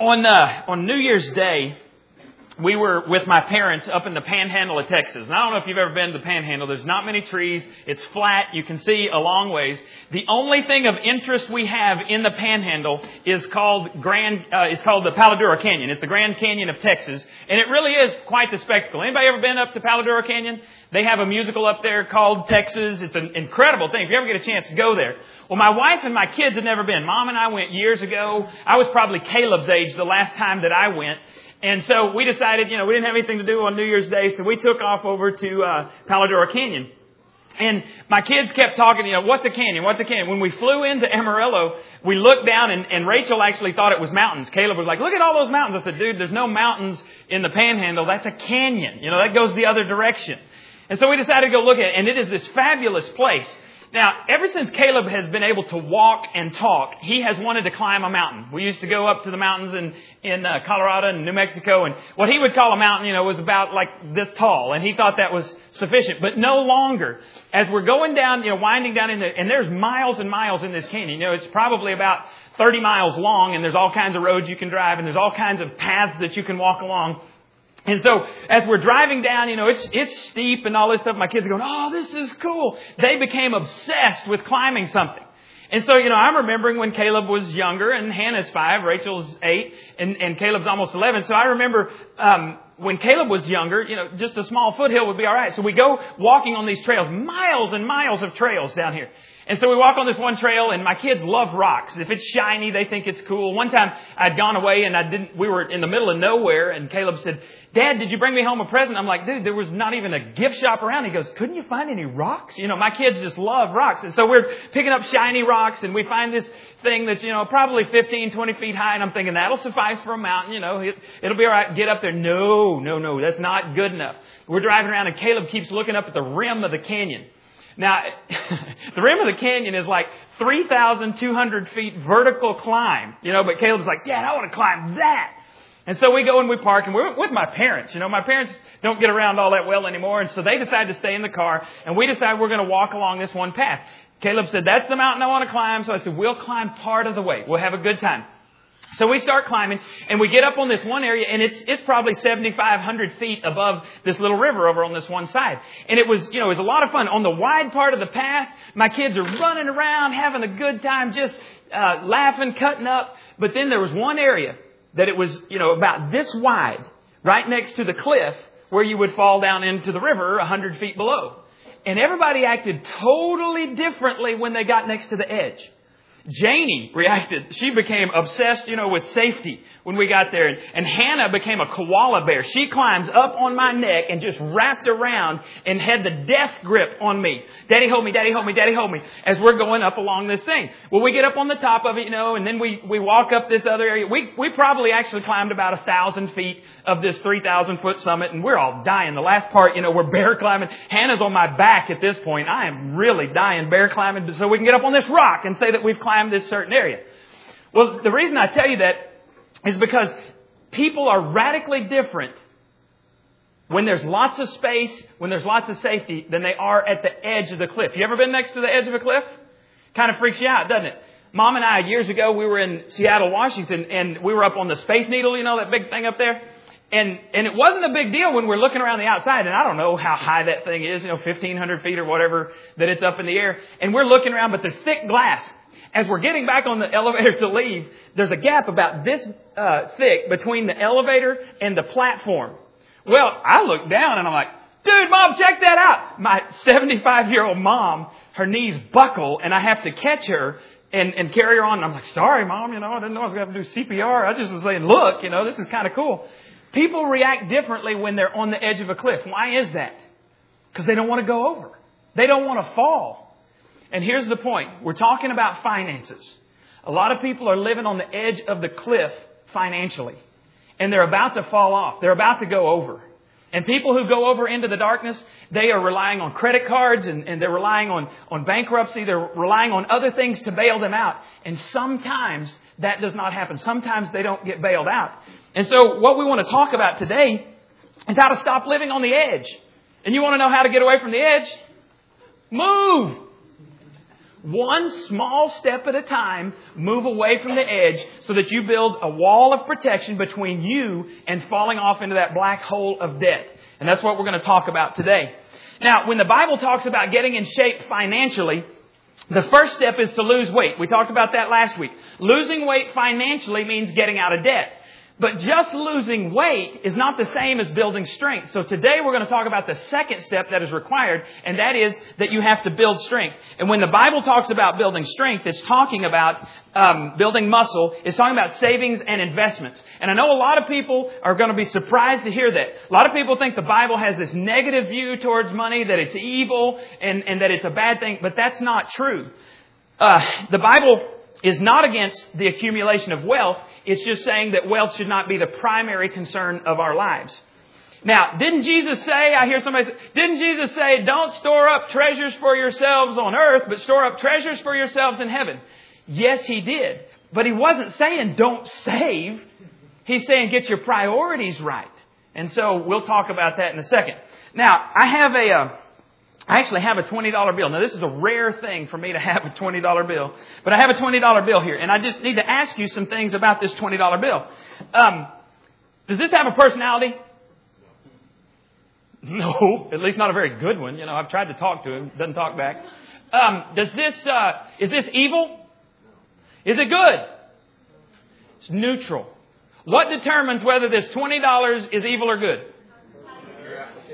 on uh, on New Year's Day, we were with my parents up in the panhandle of Texas. And I don't know if you've ever been to the panhandle. There's not many trees. It's flat. You can see a long ways. The only thing of interest we have in the panhandle is called Grand, uh, is called the Palo Duro Canyon. It's the Grand Canyon of Texas. And it really is quite the spectacle. Anybody ever been up to Palo Duro Canyon? They have a musical up there called Texas. It's an incredible thing. If you ever get a chance, go there. Well, my wife and my kids had never been. Mom and I went years ago. I was probably Caleb's age the last time that I went. And so we decided, you know, we didn't have anything to do on New Year's Day, so we took off over to uh, Canyon. And my kids kept talking, you know, what's a canyon? What's a canyon? When we flew into Amarillo, we looked down and, and Rachel actually thought it was mountains. Caleb was like, look at all those mountains. I said, dude, there's no mountains in the panhandle. That's a canyon. You know, that goes the other direction. And so we decided to go look at it, and it is this fabulous place. Now, ever since Caleb has been able to walk and talk, he has wanted to climb a mountain. We used to go up to the mountains in, in uh, Colorado and New Mexico, and what he would call a mountain, you know, was about like this tall, and he thought that was sufficient. But no longer. As we're going down, you know, winding down in the, and there's miles and miles in this canyon. You know, it's probably about 30 miles long, and there's all kinds of roads you can drive, and there's all kinds of paths that you can walk along. And so as we're driving down, you know, it's, it's steep and all this stuff. My kids are going, oh, this is cool. They became obsessed with climbing something. And so, you know, I'm remembering when Caleb was younger and Hannah's five, Rachel's eight, and, and Caleb's almost 11. So I remember, um, when Caleb was younger, you know, just a small foothill would be alright. So we go walking on these trails, miles and miles of trails down here. And so we walk on this one trail and my kids love rocks. If it's shiny, they think it's cool. One time I'd gone away and I didn't, we were in the middle of nowhere and Caleb said, Dad, did you bring me home a present? I'm like, dude, there was not even a gift shop around. He goes, couldn't you find any rocks? You know, my kids just love rocks. And so we're picking up shiny rocks and we find this thing that's, you know, probably 15, 20 feet high. And I'm thinking that'll suffice for a mountain. You know, it, it'll be all right. Get up there. No, no, no. That's not good enough. We're driving around and Caleb keeps looking up at the rim of the canyon. Now, the rim of the canyon is like 3,200 feet vertical climb, you know, but Caleb's like, Dad, I want to climb that. And so we go and we park and we're with my parents. You know, my parents don't get around all that well anymore. And so they decide to stay in the car and we decide we're going to walk along this one path. Caleb said, that's the mountain I want to climb. So I said, we'll climb part of the way. We'll have a good time. So we start climbing and we get up on this one area and it's, it's probably 7,500 feet above this little river over on this one side. And it was, you know, it was a lot of fun. On the wide part of the path, my kids are running around, having a good time, just, uh, laughing, cutting up. But then there was one area that it was, you know, about this wide, right next to the cliff where you would fall down into the river a hundred feet below. And everybody acted totally differently when they got next to the edge. Janie reacted. She became obsessed, you know, with safety when we got there. And Hannah became a koala bear. She climbs up on my neck and just wrapped around and had the death grip on me. Daddy hold me, daddy hold me, daddy hold me as we're going up along this thing. Well, we get up on the top of it, you know, and then we, we walk up this other area. We, we probably actually climbed about a thousand feet of this 3,000 foot summit and we're all dying. The last part, you know, we're bear climbing. Hannah's on my back at this point. I am really dying bear climbing so we can get up on this rock and say that we've climbed climb this certain area. Well, the reason I tell you that is because people are radically different when there's lots of space, when there's lots of safety, than they are at the edge of the cliff. You ever been next to the edge of a cliff? Kind of freaks you out, doesn't it? Mom and I, years ago, we were in Seattle, Washington, and we were up on the Space Needle, you know, that big thing up there. And, and it wasn't a big deal when we're looking around the outside, and I don't know how high that thing is, you know, 1500 feet or whatever, that it's up in the air. And we're looking around, but there's thick glass. As we're getting back on the elevator to leave, there's a gap about this uh, thick between the elevator and the platform. Well, I look down and I'm like, dude, mom, check that out. My 75 year old mom, her knees buckle and I have to catch her and, and carry her on. And I'm like, sorry, mom, you know, I didn't know I was going to have to do CPR. I just was saying, look, you know, this is kind of cool. People react differently when they're on the edge of a cliff. Why is that? Because they don't want to go over. They don't want to fall. And here's the point. We're talking about finances. A lot of people are living on the edge of the cliff financially. And they're about to fall off. They're about to go over. And people who go over into the darkness, they are relying on credit cards and, and, they're relying on, on bankruptcy. They're relying on other things to bail them out. And sometimes that does not happen. Sometimes they don't get bailed out. And so what we want to talk about today is how to stop living on the edge. And you want to know how to get away from the edge? Move! One small step at a time, move away from the edge so that you build a wall of protection between you and falling off into that black hole of debt. And that's what we're going to talk about today. Now, when the Bible talks about getting in shape financially, the first step is to lose weight. We talked about that last week. Losing weight financially means getting out of debt. But just losing weight is not the same as building strength. So today we're going to talk about the second step that is required, and that is that you have to build strength. And when the Bible talks about building strength, it's talking about um, building muscle. It's talking about savings and investments. And I know a lot of people are going to be surprised to hear that. A lot of people think the Bible has this negative view towards money, that it's evil and, and that it's a bad thing, but that's not true. Uh, the Bible is not against the accumulation of wealth. It's just saying that wealth should not be the primary concern of our lives. Now, didn't Jesus say, I hear somebody say, didn't Jesus say, don't store up treasures for yourselves on earth, but store up treasures for yourselves in heaven? Yes, he did. But he wasn't saying don't save. He's saying get your priorities right. And so we'll talk about that in a second. Now, I have a, uh, I actually have a $20 bill. Now, this is a rare thing for me to have a $20 bill, but I have a $20 bill here, and I just need to ask you some things about this $20 bill. Um, does this have a personality? No, at least not a very good one. You know, I've tried to talk to him, doesn't talk back. Um, does this, uh, is this evil? Is it good? It's neutral. What determines whether this $20 is evil or good?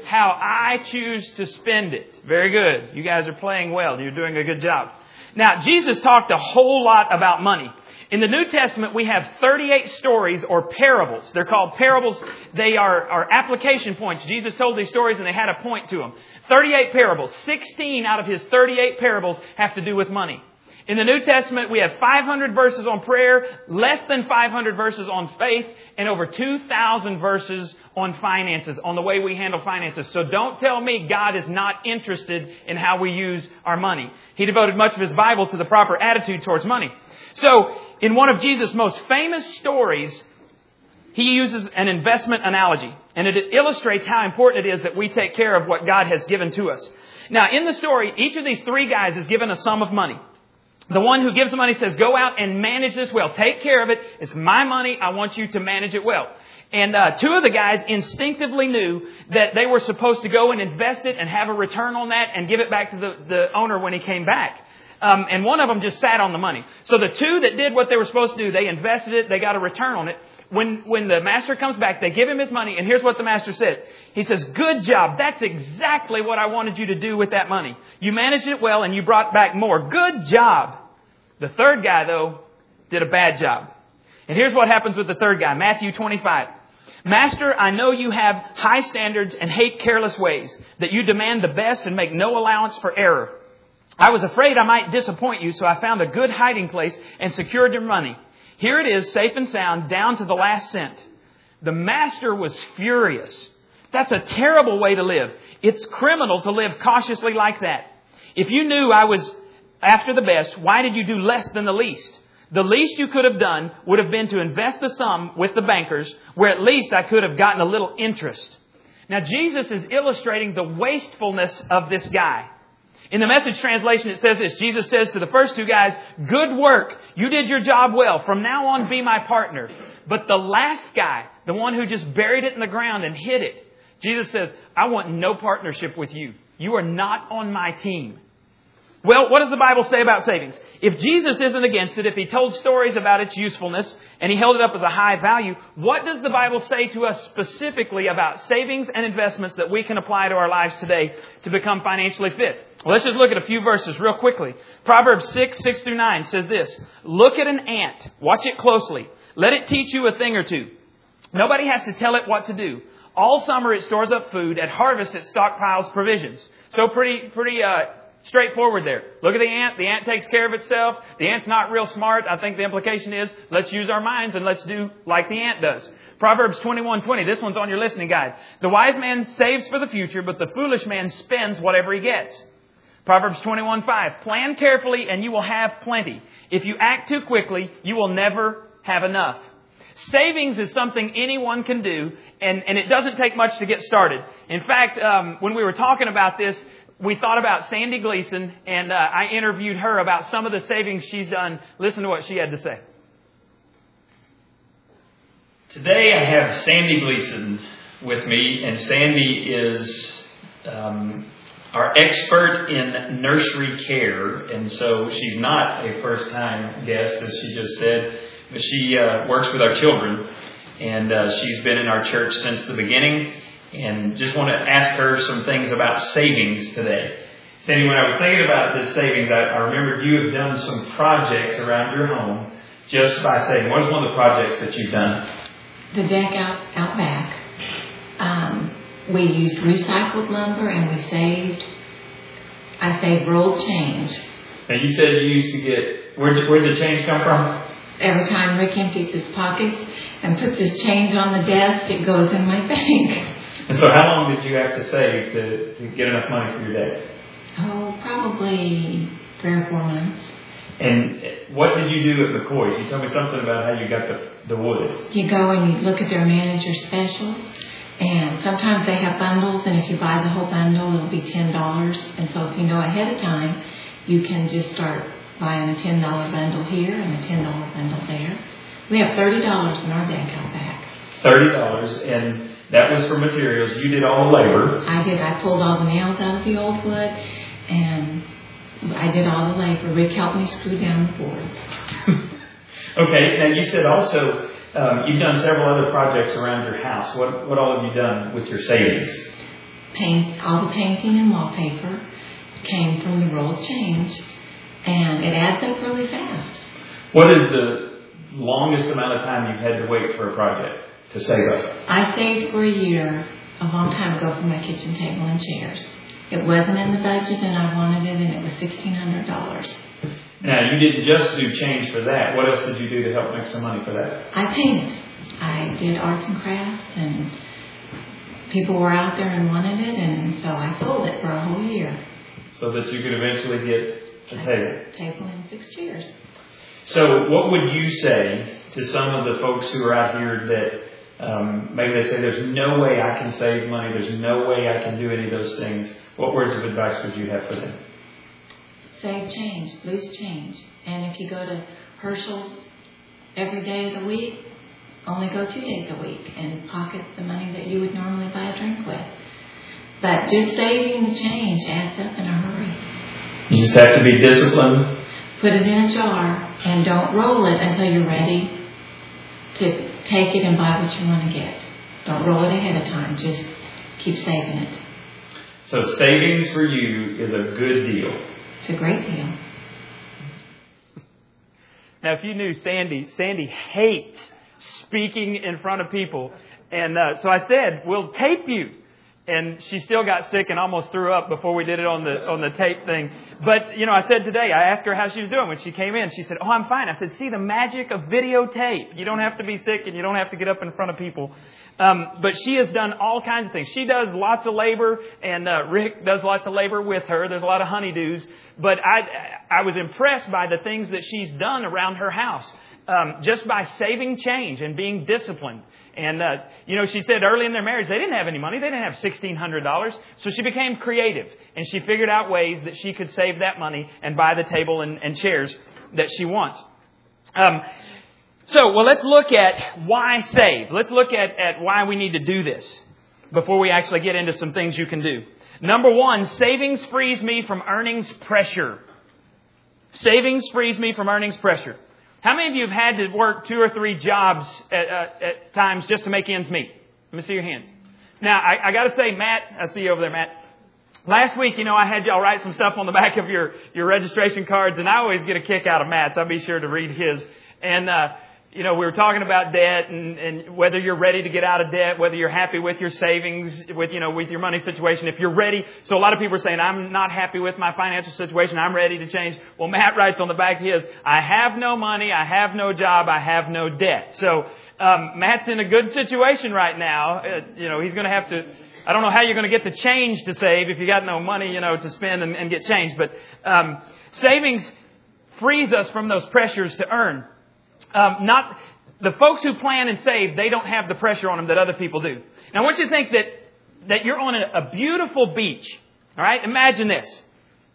How I choose to spend it. Very good. You guys are playing well. You're doing a good job. Now, Jesus talked a whole lot about money. In the New Testament, we have 38 stories or parables. They're called parables. They are, are application points. Jesus told these stories and they had a point to them. 38 parables. 16 out of his 38 parables have to do with money. In the New Testament, we have 500 verses on prayer, less than 500 verses on faith, and over 2,000 verses on finances, on the way we handle finances. So don't tell me God is not interested in how we use our money. He devoted much of his Bible to the proper attitude towards money. So, in one of Jesus' most famous stories, he uses an investment analogy, and it illustrates how important it is that we take care of what God has given to us. Now, in the story, each of these three guys is given a sum of money. The one who gives the money says, go out and manage this well. Take care of it. It's my money. I want you to manage it well. And uh, two of the guys instinctively knew that they were supposed to go and invest it and have a return on that and give it back to the, the owner when he came back. Um, and one of them just sat on the money. So the two that did what they were supposed to do, they invested it, they got a return on it. When, when the master comes back, they give him his money, and here's what the master said. He says, good job. That's exactly what I wanted you to do with that money. You managed it well, and you brought back more. Good job. The third guy, though, did a bad job. And here's what happens with the third guy. Matthew 25. Master, I know you have high standards and hate careless ways, that you demand the best and make no allowance for error. I was afraid I might disappoint you, so I found a good hiding place and secured your money. Here it is, safe and sound, down to the last cent. The master was furious. That's a terrible way to live. It's criminal to live cautiously like that. If you knew I was after the best, why did you do less than the least? The least you could have done would have been to invest the sum with the bankers, where at least I could have gotten a little interest. Now, Jesus is illustrating the wastefulness of this guy. In the message translation, it says this. Jesus says to the first two guys, good work. You did your job well. From now on, be my partner. But the last guy, the one who just buried it in the ground and hid it, Jesus says, I want no partnership with you. You are not on my team. Well, what does the Bible say about savings? If Jesus isn't against it, if he told stories about its usefulness and he held it up as a high value, what does the Bible say to us specifically about savings and investments that we can apply to our lives today to become financially fit? Well, let's just look at a few verses real quickly. Proverbs 6, 6 through 9 says this. Look at an ant. Watch it closely. Let it teach you a thing or two. Nobody has to tell it what to do. All summer it stores up food. At harvest it stockpiles provisions. So pretty, pretty, uh, Straightforward there. Look at the ant. The ant takes care of itself. The ant's not real smart. I think the implication is let's use our minds and let's do like the ant does. Proverbs 21:20. This one's on your listening guide. The wise man saves for the future, but the foolish man spends whatever he gets. Proverbs 21:5. Plan carefully and you will have plenty. If you act too quickly, you will never have enough. Savings is something anyone can do, and, and it doesn't take much to get started. In fact, um, when we were talking about this, we thought about Sandy Gleason, and uh, I interviewed her about some of the savings she's done. Listen to what she had to say. Today I have Sandy Gleason with me, and Sandy is um, our expert in nursery care, and so she's not a first time guest, as she just said, but she uh, works with our children, and uh, she's been in our church since the beginning, and just want to ask her some things about savings today. Sandy, when I was thinking about this savings, I, I remembered you have done some projects around your home just by saving. What is one of the projects that you've done? The deck out, out back. Um, we used recycled lumber and we saved, I saved rolled change. And you said you used to get, where did, where did the change come from? Every time Rick empties his pockets and puts his change on the desk, it goes in my bank. And so how long did you have to save to, to get enough money for your day? Oh, probably three or four months. And what did you do at McCoy's? You told me something about how you got the, the wood. You go and you look at their manager specials, and sometimes they have bundles, and if you buy the whole bundle, it'll be ten dollars. And so if you know ahead of time, you can just start buying a ten dollar bundle here and a ten dollar bundle there. We have thirty dollars in our bank out back. Thirty dollars, and that was for materials. You did all the labor. I did. I pulled all the nails out of the old wood, and I did all the labor. Rick helped me screw down the boards. okay. Now you said also um, you've done several other projects around your house. What what all have you done with your savings? Paint all the painting and wallpaper came from the roll of change, and it adds up really fast. What is the longest amount of time you've had to wait for a project to save up? I saved for a year a long time ago for my kitchen table and chairs. It wasn't in the budget, and I wanted it, and it was sixteen hundred dollars. Now you didn't just do change for that. What else did you do to help make some money for that? I painted. I did arts and crafts, and people were out there and wanted it, and so I sold it for a whole year. So that you could eventually get a table. Table and six chairs. So, what would you say to some of the folks who are out here that um, maybe they say, "There's no way I can save money. There's no way I can do any of those things." What words of advice would you have for them? Save change, loose change, and if you go to Herschel's every day of the week, only go two days a week and pocket the money that you would normally buy a drink with. But just saving the change adds up in a hurry. You just have to be disciplined. Put it in a jar and don't roll it until you're ready to take it and buy what you want to get. Don't roll it ahead of time. Just keep saving it. So savings for you is a good deal. It's a great deal. Now, if you knew Sandy, Sandy hates speaking in front of people. And uh, so I said, we'll tape you. And she still got sick and almost threw up before we did it on the on the tape thing. But you know, I said today, I asked her how she was doing when she came in. She said, "Oh, I'm fine." I said, "See the magic of videotape. You don't have to be sick and you don't have to get up in front of people." Um, but she has done all kinds of things. She does lots of labor, and uh, Rick does lots of labor with her. There's a lot of honeydews. But I I was impressed by the things that she's done around her house, um, just by saving change and being disciplined. And, uh, you know, she said early in their marriage, they didn't have any money. They didn't have $1,600. So she became creative and she figured out ways that she could save that money and buy the table and, and chairs that she wants. Um, so, well, let's look at why save. Let's look at, at why we need to do this before we actually get into some things you can do. Number one, savings frees me from earnings pressure. Savings frees me from earnings pressure. How many of you have had to work two or three jobs at, uh, at times just to make ends meet? Let me see your hands. Now, I, I got to say, Matt, I see you over there, Matt. Last week, you know, I had y'all write some stuff on the back of your, your registration cards, and I always get a kick out of Matt's. I'll be sure to read his. And, uh, you know, we were talking about debt and, and whether you're ready to get out of debt, whether you're happy with your savings, with, you know, with your money situation. If you're ready, so a lot of people are saying, I'm not happy with my financial situation. I'm ready to change. Well, Matt writes on the back his, I have no money. I have no job. I have no debt. So, um, Matt's in a good situation right now. Uh, you know, he's going to have to, I don't know how you're going to get the change to save if you got no money, you know, to spend and, and get change. But, um, savings frees us from those pressures to earn um, not the folks who plan and save, they don't have the pressure on them that other people do. Now, I want you to think that that you're on a, a beautiful beach All right, imagine this.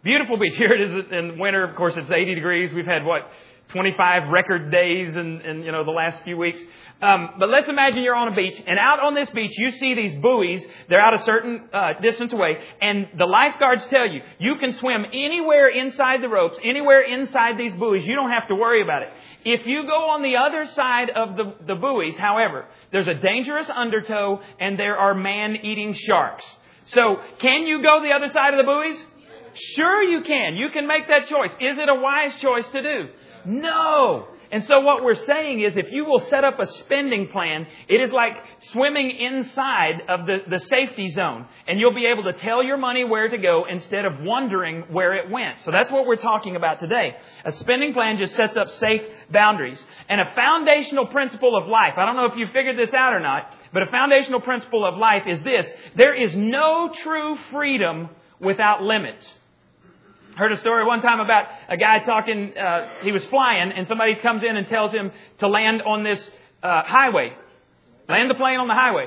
Beautiful beach. Here it is in winter. Of course, it's 80 degrees. We've had what 25 record days in, in you know the last few weeks. Um, but let's imagine you're on a beach, and out on this beach, you see these buoys. They're out a certain uh, distance away, and the lifeguards tell you you can swim anywhere inside the ropes, anywhere inside these buoys. You don't have to worry about it. If you go on the other side of the, the buoys, however, there's a dangerous undertow, and there are man-eating sharks. So, can you go the other side of the buoys? Sure you can. You can make that choice. Is it a wise choice to do? No. And so what we're saying is if you will set up a spending plan, it is like swimming inside of the, the safety zone. And you'll be able to tell your money where to go instead of wondering where it went. So that's what we're talking about today. A spending plan just sets up safe boundaries. And a foundational principle of life, I don't know if you figured this out or not, but a foundational principle of life is this. There is no true freedom without limits heard a story one time about a guy talking, uh, he was flying and somebody comes in and tells him to land on this uh, highway. Land the plane on the highway.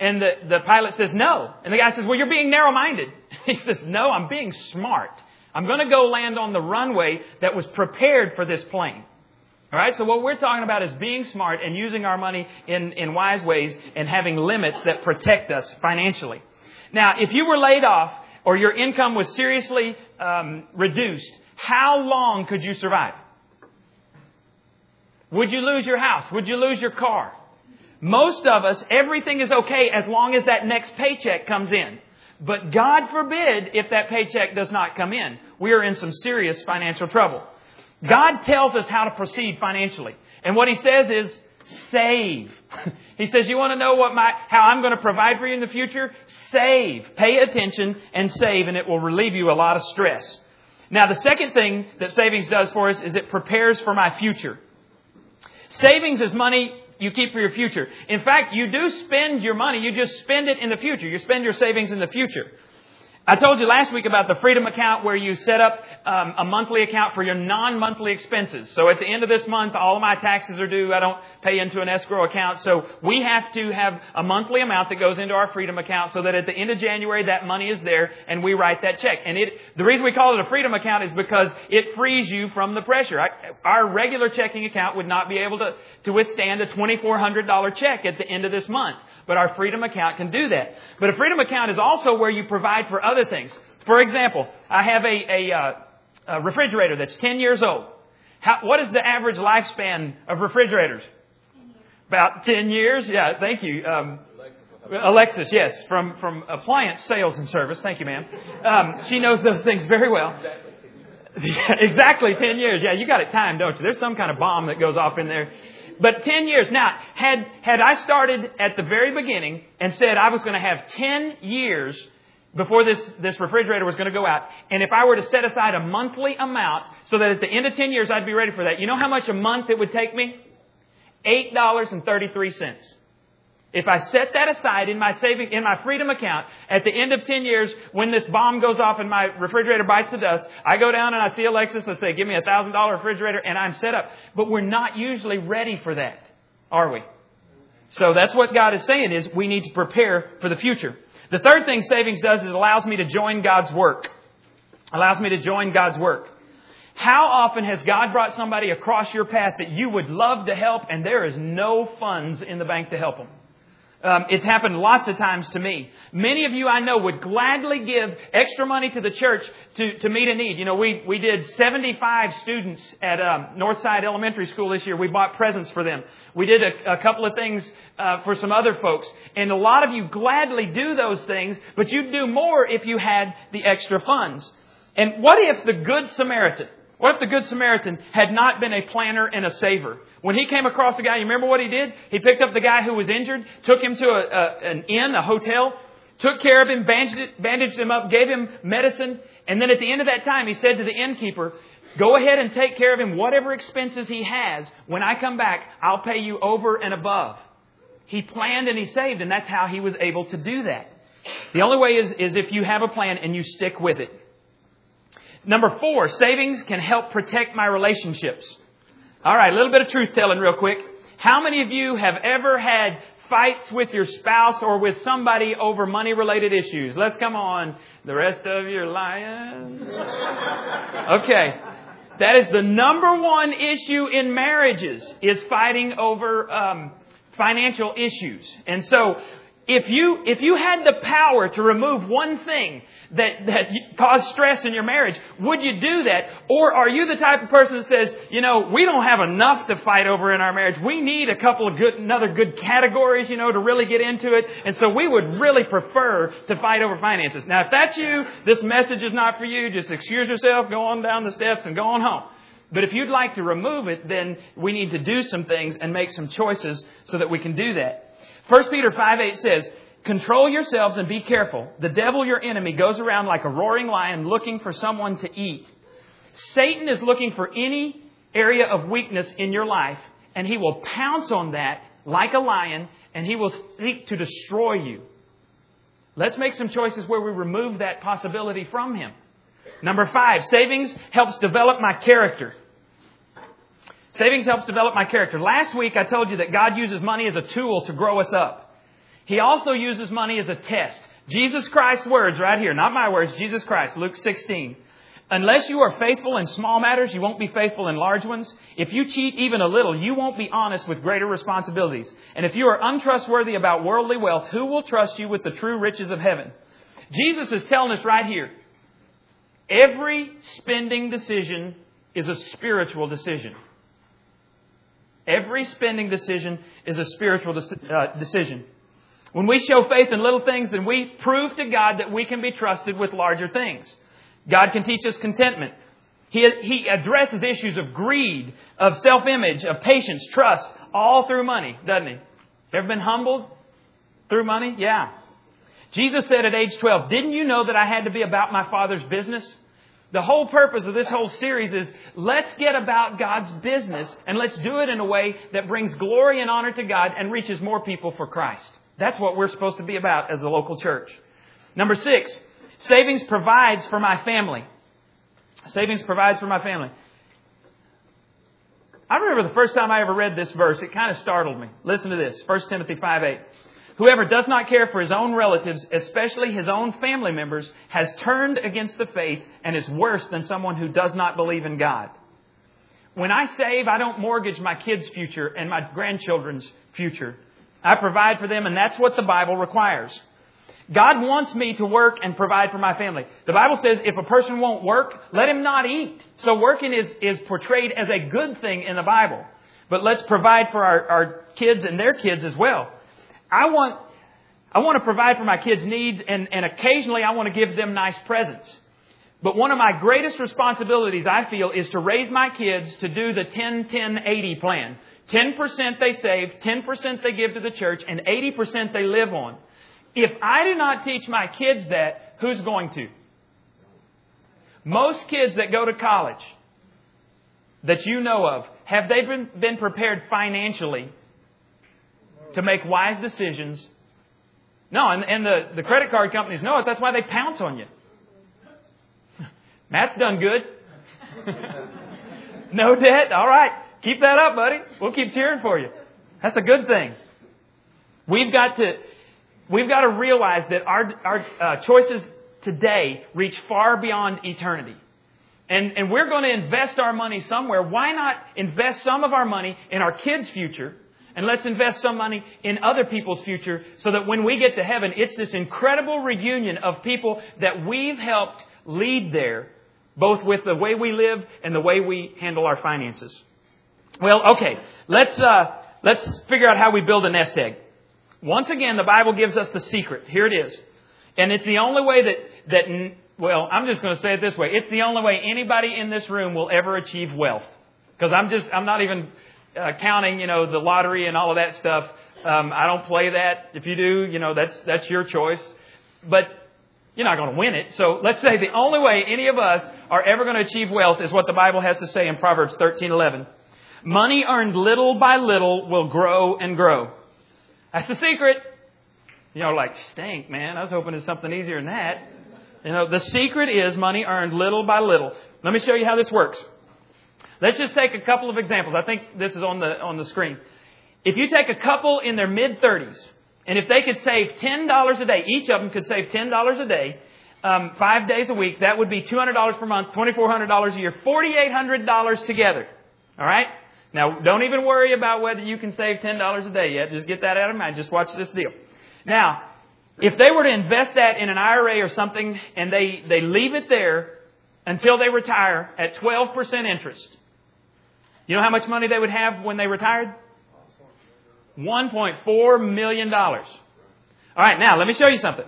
And the, the pilot says no. And the guy says, well, you're being narrow-minded. He says, no, I'm being smart. I'm going to go land on the runway that was prepared for this plane. All right, so what we're talking about is being smart and using our money in, in wise ways and having limits that protect us financially. Now, if you were laid off or your income was seriously um, reduced, how long could you survive? Would you lose your house? Would you lose your car? Most of us, everything is okay as long as that next paycheck comes in. But God forbid if that paycheck does not come in. We are in some serious financial trouble. God tells us how to proceed financially. And what He says is, save. he says, you want to know what my, how I'm going to provide for you in the future? Save. Pay attention and save and it will relieve you a lot of stress. Now the second thing that savings does for us is it prepares for my future. Savings is money you keep for your future. In fact, you do spend your money, you just spend it in the future. You spend your savings in the future. I told you last week about the Freedom Account where you set up um, a monthly account for your non-monthly expenses. So at the end of this month, all of my taxes are due. I don't pay into an escrow account. So we have to have a monthly amount that goes into our Freedom Account so that at the end of January, that money is there and we write that check. And it, the reason we call it a Freedom Account is because it frees you from the pressure. I, our regular checking account would not be able to, to withstand a $2,400 check at the end of this month. But our Freedom Account can do that. But a Freedom Account is also where you provide for other things. For example, I have a, a, uh, a refrigerator that's 10 years old. How, what is the average lifespan of refrigerators? About 10 years? Yeah, thank you. Um, Alexis, yes, from, from appliance sales and service. Thank you, ma'am. Um, she knows those things very well. exactly 10 years. Yeah, you got it timed, don't you? There's some kind of bomb that goes off in there. But 10 years. Now, had, had I started at the very beginning and said I was going to have 10 years before this, this refrigerator was going to go out, and if I were to set aside a monthly amount so that at the end of 10 years I'd be ready for that, you know how much a month it would take me? $8.33. If I set that aside in my saving, in my freedom account, at the end of 10 years, when this bomb goes off and my refrigerator bites the dust, I go down and I see Alexis and say, give me a thousand dollar refrigerator and I'm set up. But we're not usually ready for that, are we? So that's what God is saying is we need to prepare for the future. The third thing savings does is allows me to join God's work. Allows me to join God's work. How often has God brought somebody across your path that you would love to help and there is no funds in the bank to help them? Um, it's happened lots of times to me. Many of you I know would gladly give extra money to the church to, to meet a need. You know, we, we did 75 students at um, Northside Elementary School this year. We bought presents for them. We did a, a couple of things uh, for some other folks. And a lot of you gladly do those things, but you'd do more if you had the extra funds. And what if the Good Samaritan, what if the Good Samaritan had not been a planner and a saver? When he came across the guy, you remember what he did? He picked up the guy who was injured, took him to a, a, an inn, a hotel, took care of him, bandaged, bandaged him up, gave him medicine, and then at the end of that time, he said to the innkeeper, Go ahead and take care of him, whatever expenses he has. When I come back, I'll pay you over and above. He planned and he saved, and that's how he was able to do that. The only way is, is if you have a plan and you stick with it. Number four, savings can help protect my relationships. All right, a little bit of truth telling real quick. How many of you have ever had fights with your spouse or with somebody over money related issues? Let's come on. The rest of your lying. Okay. That is the number one issue in marriages is fighting over um, financial issues. And so if you, if you had the power to remove one thing that, that caused stress in your marriage, would you do that? Or are you the type of person that says, you know, we don't have enough to fight over in our marriage. We need a couple of good, another good categories, you know, to really get into it. And so we would really prefer to fight over finances. Now, if that's you, this message is not for you. Just excuse yourself, go on down the steps and go on home. But if you'd like to remove it, then we need to do some things and make some choices so that we can do that. 1 Peter 5 8 says, Control yourselves and be careful. The devil, your enemy, goes around like a roaring lion looking for someone to eat. Satan is looking for any area of weakness in your life, and he will pounce on that like a lion, and he will seek to destroy you. Let's make some choices where we remove that possibility from him. Number five, savings helps develop my character. Savings helps develop my character. Last week I told you that God uses money as a tool to grow us up. He also uses money as a test. Jesus Christ's words right here, not my words, Jesus Christ, Luke 16. Unless you are faithful in small matters, you won't be faithful in large ones. If you cheat even a little, you won't be honest with greater responsibilities. And if you are untrustworthy about worldly wealth, who will trust you with the true riches of heaven? Jesus is telling us right here, every spending decision is a spiritual decision. Every spending decision is a spiritual uh, decision. When we show faith in little things, then we prove to God that we can be trusted with larger things. God can teach us contentment. He, he addresses issues of greed, of self-image, of patience, trust, all through money, doesn't he? Ever been humbled through money? Yeah. Jesus said at age 12, didn't you know that I had to be about my Father's business? The whole purpose of this whole series is let's get about God's business and let's do it in a way that brings glory and honor to God and reaches more people for Christ. That's what we're supposed to be about as a local church. Number six, savings provides for my family. Savings provides for my family. I remember the first time I ever read this verse, it kind of startled me. Listen to this 1 Timothy 5 8. Whoever does not care for his own relatives, especially his own family members, has turned against the faith and is worse than someone who does not believe in God. When I save, I don't mortgage my kids' future and my grandchildren's future. I provide for them, and that's what the Bible requires. God wants me to work and provide for my family. The Bible says if a person won't work, let him not eat. So working is, is portrayed as a good thing in the Bible. But let's provide for our, our kids and their kids as well. I want, I want to provide for my kids' needs and, and occasionally I want to give them nice presents. But one of my greatest responsibilities, I feel, is to raise my kids to do the 10 10 80 plan. 10% they save, 10% they give to the church, and 80% they live on. If I do not teach my kids that, who's going to? Most kids that go to college that you know of, have they been, been prepared financially to make wise decisions. No, and, and the, the credit card companies know it. That's why they pounce on you. Matt's done good. no debt. All right. Keep that up, buddy. We'll keep cheering for you. That's a good thing. We've got to, we've got to realize that our, our uh, choices today reach far beyond eternity. And, and we're going to invest our money somewhere. Why not invest some of our money in our kids' future and let's invest some money in other people's future so that when we get to heaven, it's this incredible reunion of people that we've helped lead there, both with the way we live and the way we handle our finances. Well, okay, let's, uh, let's figure out how we build a nest egg. Once again, the Bible gives us the secret. Here it is. And it's the only way that, that, well, I'm just going to say it this way. It's the only way anybody in this room will ever achieve wealth. Because I'm just, I'm not even uh, counting, you know, the lottery and all of that stuff. Um, I don't play that. If you do, you know, that's that's your choice. But you're not going to win it. So let's say the only way any of us are ever going to achieve wealth is what the Bible has to say in Proverbs 13:11. Money earned little by little will grow and grow. That's the secret. You know, like stink, man. I was hoping it's something easier than that. You know, the secret is money earned little by little. Let me show you how this works. Let's just take a couple of examples. I think this is on the, on the screen. If you take a couple in their mid 30s, and if they could save $10 a day, each of them could save $10 a day, um, five days a week, that would be $200 per month, $2,400 a year, $4,800 together. All right? Now, don't even worry about whether you can save $10 a day yet. Just get that out of mind. Just watch this deal. Now, if they were to invest that in an IRA or something and they, they leave it there until they retire at 12% interest, you know how much money they would have when they retired? $1.4 million. All right, now let me show you something.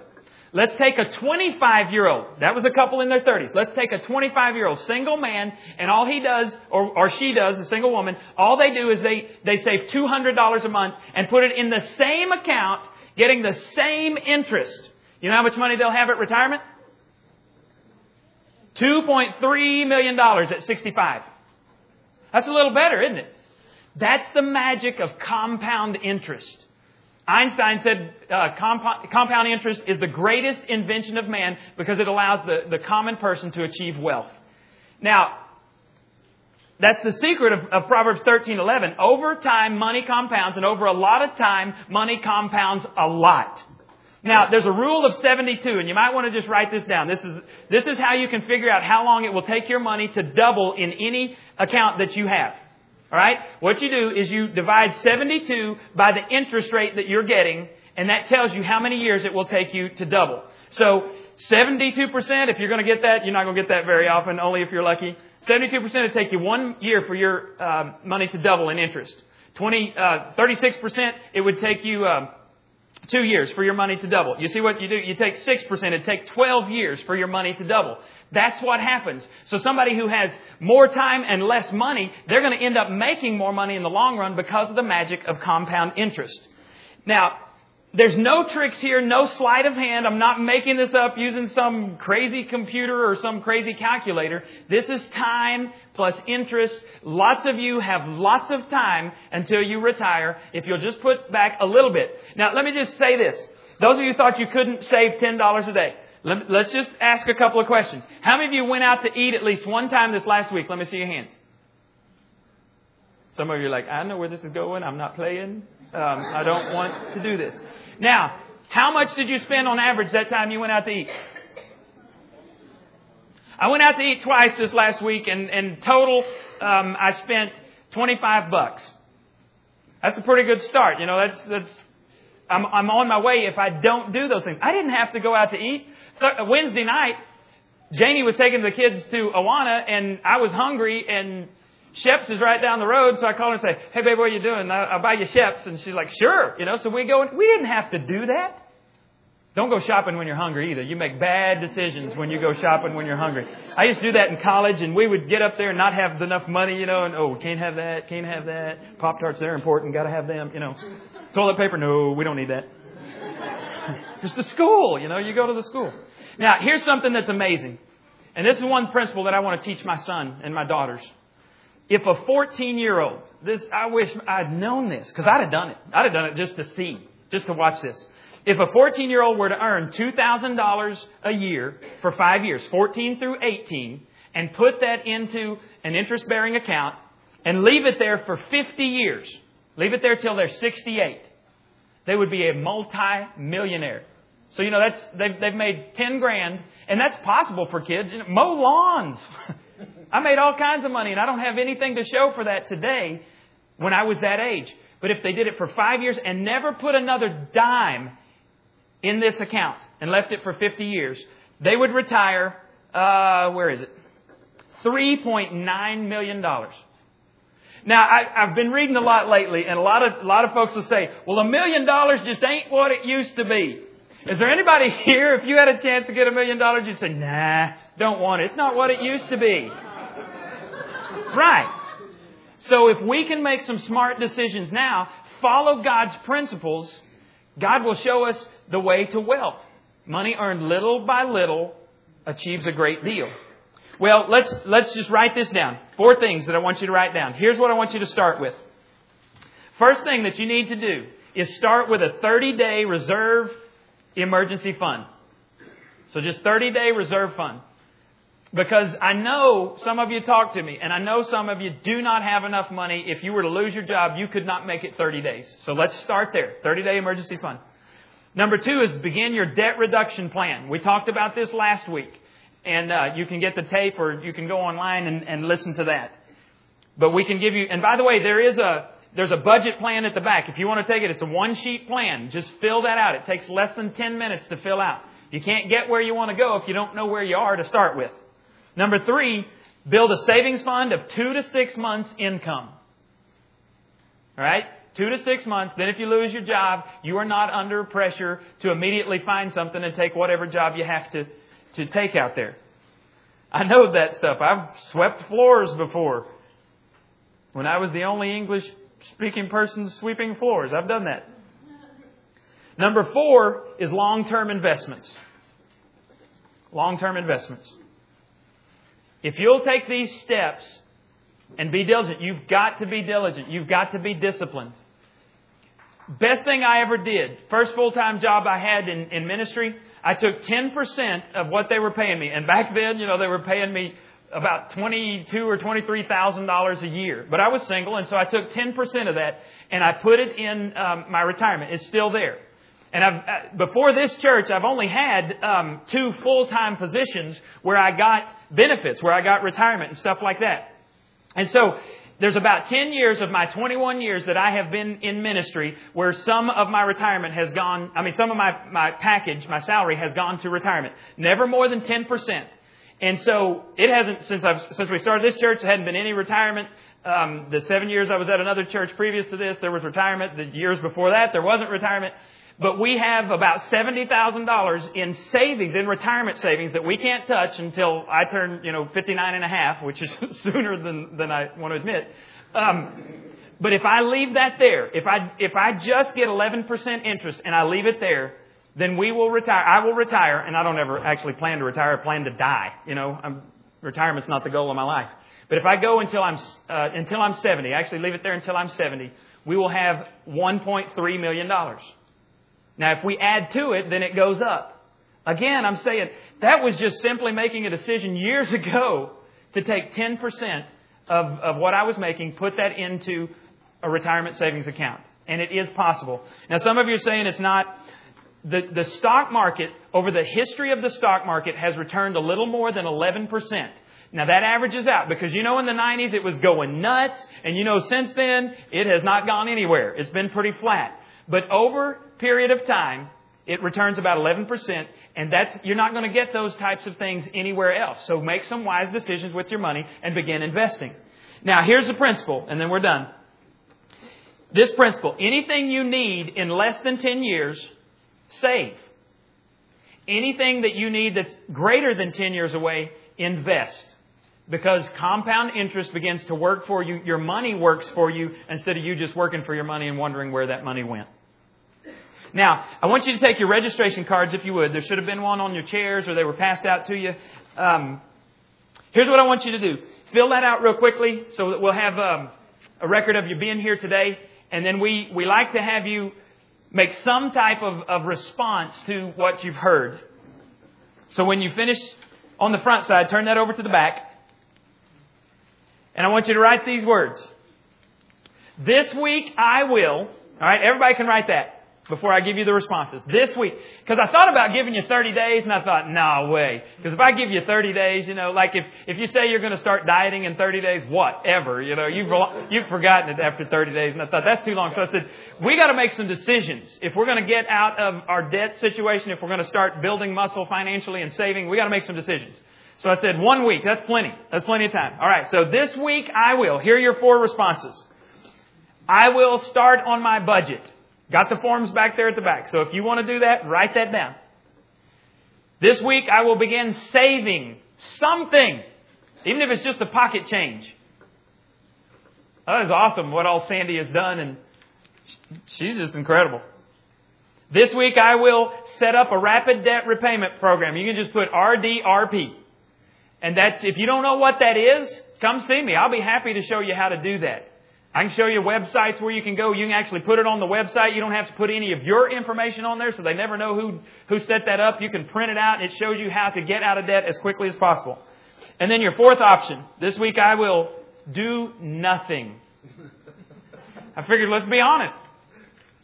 Let's take a 25 year old. That was a couple in their 30s. Let's take a 25 year old single man, and all he does, or, or she does, a single woman, all they do is they, they save $200 a month and put it in the same account, getting the same interest. You know how much money they'll have at retirement? $2.3 million at 65. That's a little better, isn't it? That's the magic of compound interest. Einstein said uh, compound, compound interest is the greatest invention of man because it allows the, the common person to achieve wealth. Now, that's the secret of, of Proverbs 13:11. Over time, money compounds, and over a lot of time, money compounds a lot. Now, there's a rule of 72, and you might want to just write this down. This is, this is how you can figure out how long it will take your money to double in any account that you have. Alright? What you do is you divide 72 by the interest rate that you're getting, and that tells you how many years it will take you to double. So, 72%, if you're going to get that, you're not going to get that very often, only if you're lucky. 72% will take you one year for your uh, money to double in interest. 20, uh, 36%, it would take you uh, two years for your money to double. You see what you do? You take 6%, it take 12 years for your money to double. That's what happens. So somebody who has more time and less money, they're going to end up making more money in the long run because of the magic of compound interest. Now, there's no tricks here, no sleight of hand. I'm not making this up using some crazy computer or some crazy calculator. This is time plus interest. Lots of you have lots of time until you retire if you'll just put back a little bit. Now, let me just say this. Those of you thought you couldn't save $10 a day. Let's just ask a couple of questions. How many of you went out to eat at least one time this last week? Let me see your hands. Some of you are like, I know where this is going. I'm not playing. Um, I don't want to do this. Now, how much did you spend on average that time you went out to eat? I went out to eat twice this last week, and, in total, um, I spent 25 bucks. That's a pretty good start. You know, that's, that's, I'm, I'm on my way if I don't do those things. I didn't have to go out to eat. Uh, Wednesday night, Janie was taking the kids to Awana, and I was hungry, and Sheps is right down the road, so I call her and say, "Hey, babe, what are you doing? I'll buy you Sheps." And she's like, "Sure," you know. So we go. And we didn't have to do that. Don't go shopping when you're hungry either. You make bad decisions when you go shopping when you're hungry. I used to do that in college, and we would get up there and not have enough money, you know, and oh, can't have that, can't have that. Pop tarts, they're important, got to have them, you know. Toilet paper, no, we don't need that. Just the school, you know, you go to the school. Now, here's something that's amazing. And this is one principle that I want to teach my son and my daughters. If a 14 year old, this, I wish I'd known this, because I'd have done it. I'd have done it just to see, just to watch this. If a 14 year old were to earn $2,000 a year for five years, 14 through 18, and put that into an interest bearing account and leave it there for 50 years, leave it there till they're 68, they would be a multi-millionaire. So, you know, that's, they've, they've made 10 grand, and that's possible for kids. You know, mow lawns. I made all kinds of money, and I don't have anything to show for that today when I was that age. But if they did it for five years and never put another dime in this account and left it for 50 years, they would retire, uh, where is it? $3.9 million. Now, I, have been reading a lot lately, and a lot of a lot of folks will say, "Well, a million dollars just ain't what it used to be." Is there anybody here? If you had a chance to get a million dollars, you'd say, "Nah, don't want it. It's not what it used to be." Right. So, if we can make some smart decisions now, follow God's principles, God will show us the way to wealth. Money earned little by little achieves a great deal. Well, let's, let's just write this down. Four things that I want you to write down. Here's what I want you to start with. First thing that you need to do is start with a 30 day reserve emergency fund. So just 30 day reserve fund. Because I know some of you talk to me, and I know some of you do not have enough money. If you were to lose your job, you could not make it 30 days. So let's start there. 30 day emergency fund. Number two is begin your debt reduction plan. We talked about this last week. And uh, you can get the tape or you can go online and, and listen to that. But we can give you, and by the way, there is a, there's a budget plan at the back. If you want to take it, it's a one sheet plan. Just fill that out. It takes less than 10 minutes to fill out. You can't get where you want to go if you don't know where you are to start with. Number three, build a savings fund of two to six months income. All right? Two to six months. Then if you lose your job, you are not under pressure to immediately find something and take whatever job you have to, to take out there. I know that stuff. I've swept floors before. When I was the only English speaking person sweeping floors, I've done that. Number four is long term investments. Long term investments. If you'll take these steps and be diligent, you've got to be diligent. You've got to be disciplined. Best thing I ever did, first full time job I had in, in ministry, I took 10% of what they were paying me. And back then, you know, they were paying me about twenty-two or twenty-three thousand dollars a year. But I was single, and so I took ten percent of that and I put it in um, my retirement. It's still there. And I've, uh, before this church, I've only had um, two full-time positions where I got benefits, where I got retirement and stuff like that. And so there's about 10 years of my 21 years that I have been in ministry where some of my retirement has gone, I mean, some of my, my package, my salary has gone to retirement. Never more than 10%. And so it hasn't, since I've, since we started this church, there hadn't been any retirement. Um, the seven years I was at another church previous to this, there was retirement. The years before that, there wasn't retirement. But we have about $70,000 in savings, in retirement savings that we can't touch until I turn, you know, 59 and a half, which is sooner than, than I want to admit. Um, but if I leave that there, if I, if I just get 11% interest and I leave it there, then we will retire. I will retire, and I don't ever actually plan to retire. I plan to die. You know, I'm, retirement's not the goal of my life. But if I go until I'm uh, until I'm 70, actually leave it there until I'm 70, we will have 1.3 million dollars. Now, if we add to it, then it goes up. Again, I'm saying that was just simply making a decision years ago to take 10% of, of what I was making, put that into a retirement savings account. And it is possible. Now, some of you are saying it's not. The, the stock market, over the history of the stock market, has returned a little more than 11%. Now that averages out because you know in the 90s it was going nuts and you know since then it has not gone anywhere. It's been pretty flat. But over period of time, it returns about 11%, and that's, you're not going to get those types of things anywhere else. So make some wise decisions with your money and begin investing. Now, here's the principle, and then we're done. This principle, anything you need in less than 10 years, save. Anything that you need that's greater than 10 years away, invest. Because compound interest begins to work for you. Your money works for you instead of you just working for your money and wondering where that money went. Now, I want you to take your registration cards if you would. There should have been one on your chairs or they were passed out to you. Um, here's what I want you to do. Fill that out real quickly so that we'll have um, a record of you being here today. And then we, we like to have you make some type of, of response to what you've heard. So when you finish on the front side, turn that over to the back. And I want you to write these words. This week I will, alright, everybody can write that before I give you the responses. This week. Because I thought about giving you 30 days and I thought, no way. Because if I give you 30 days, you know, like if, if you say you're going to start dieting in 30 days, whatever, you know, you've, you've forgotten it after 30 days. And I thought, that's too long. So I said, we got to make some decisions. If we're going to get out of our debt situation, if we're going to start building muscle financially and saving, we got to make some decisions. So I said, one week, that's plenty. That's plenty of time. All right, so this week I will. Here are your four responses. I will start on my budget. Got the forms back there at the back. So if you want to do that, write that down. This week I will begin saving something, even if it's just a pocket change. That is awesome what all Sandy has done, and she's just incredible. This week I will set up a rapid debt repayment program. You can just put RDRP. And that's, if you don't know what that is, come see me. I'll be happy to show you how to do that. I can show you websites where you can go. You can actually put it on the website. You don't have to put any of your information on there so they never know who, who set that up. You can print it out and it shows you how to get out of debt as quickly as possible. And then your fourth option. This week I will do nothing. I figured let's be honest.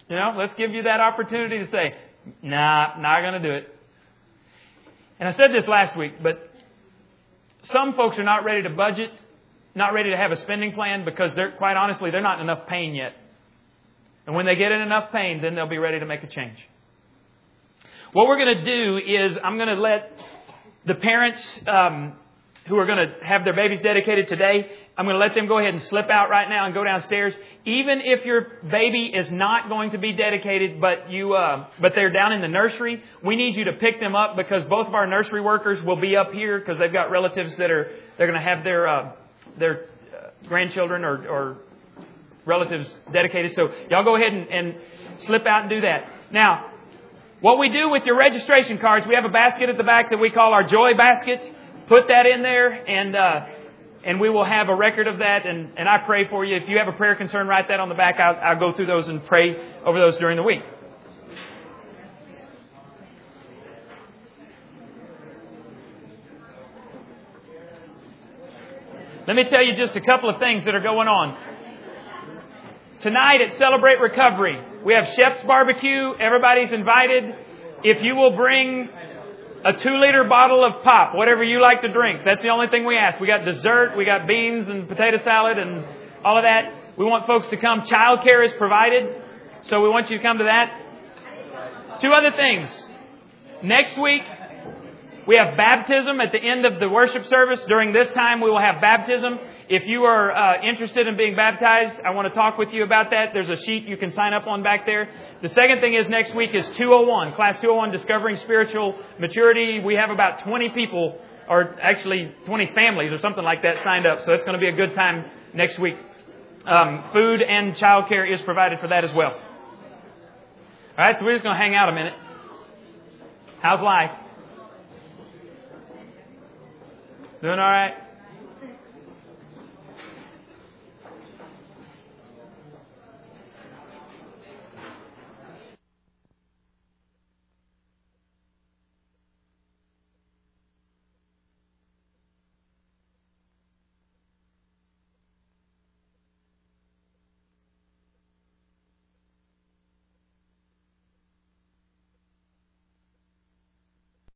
You know, let's give you that opportunity to say, nah, not going to do it. And I said this last week, but some folks are not ready to budget, not ready to have a spending plan because they're, quite honestly, they're not in enough pain yet. And when they get in enough pain, then they'll be ready to make a change. What we're going to do is I'm going to let the parents um, who are going to have their babies dedicated today, I'm going to let them go ahead and slip out right now and go downstairs. Even if your baby is not going to be dedicated, but you, uh, but they're down in the nursery, we need you to pick them up because both of our nursery workers will be up here because they've got relatives that are they're going to have their uh, their uh, grandchildren or, or relatives dedicated. So y'all go ahead and, and slip out and do that. Now, what we do with your registration cards, we have a basket at the back that we call our joy basket put that in there and uh, and we will have a record of that and, and I pray for you. If you have a prayer concern, write that on the back. I'll, I'll go through those and pray over those during the week. Let me tell you just a couple of things that are going on. Tonight at Celebrate Recovery, we have Chef's Barbecue. Everybody's invited. If you will bring a two liter bottle of pop, whatever you like to drink. That's the only thing we ask. We got dessert, we got beans and potato salad and all of that. We want folks to come. Child care is provided, so we want you to come to that. Two other things. Next week, we have baptism at the end of the worship service. During this time, we will have baptism. If you are uh, interested in being baptized, I want to talk with you about that. There's a sheet you can sign up on back there. The second thing is next week is 201, class 201, Discovering Spiritual Maturity. We have about 20 people, or actually 20 families or something like that signed up. So it's going to be a good time next week. Um, food and childcare is provided for that as well. All right, so we're just going to hang out a minute. How's life? Doing all right?